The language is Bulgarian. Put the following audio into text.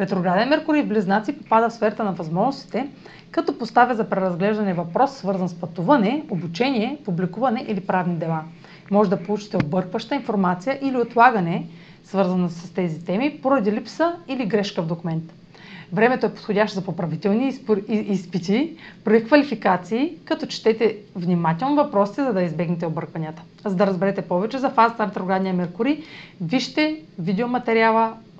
Ретрограден Меркурий в Близнаци попада в сферата на възможностите, като поставя за преразглеждане въпрос, свързан с пътуване, обучение, публикуване или правни дела. Може да получите объркваща информация или отлагане, свързана с тези теми, поради липса или грешка в документа. Времето е подходящо за поправителни изпити, преквалификации, като четете внимателно въпросите, за да избегнете объркванията. За да разберете повече за фазата на ретроградния Меркурий, вижте видеоматериала